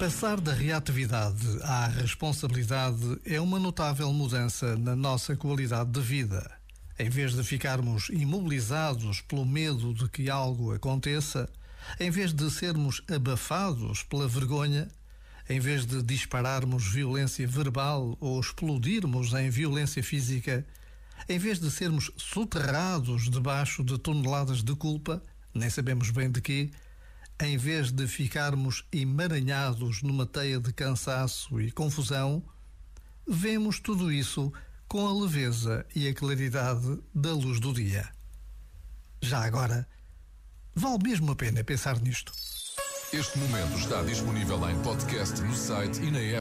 Passar da reatividade à responsabilidade é uma notável mudança na nossa qualidade de vida. Em vez de ficarmos imobilizados pelo medo de que algo aconteça, em vez de sermos abafados pela vergonha, em vez de dispararmos violência verbal ou explodirmos em violência física, em vez de sermos soterrados debaixo de toneladas de culpa, nem sabemos bem de quê, em vez de ficarmos emaranhados numa teia de cansaço e confusão, vemos tudo isso com a leveza e a claridade da luz do dia. Já agora, vale mesmo a pena pensar nisto. Este momento está disponível em podcast no site e na app.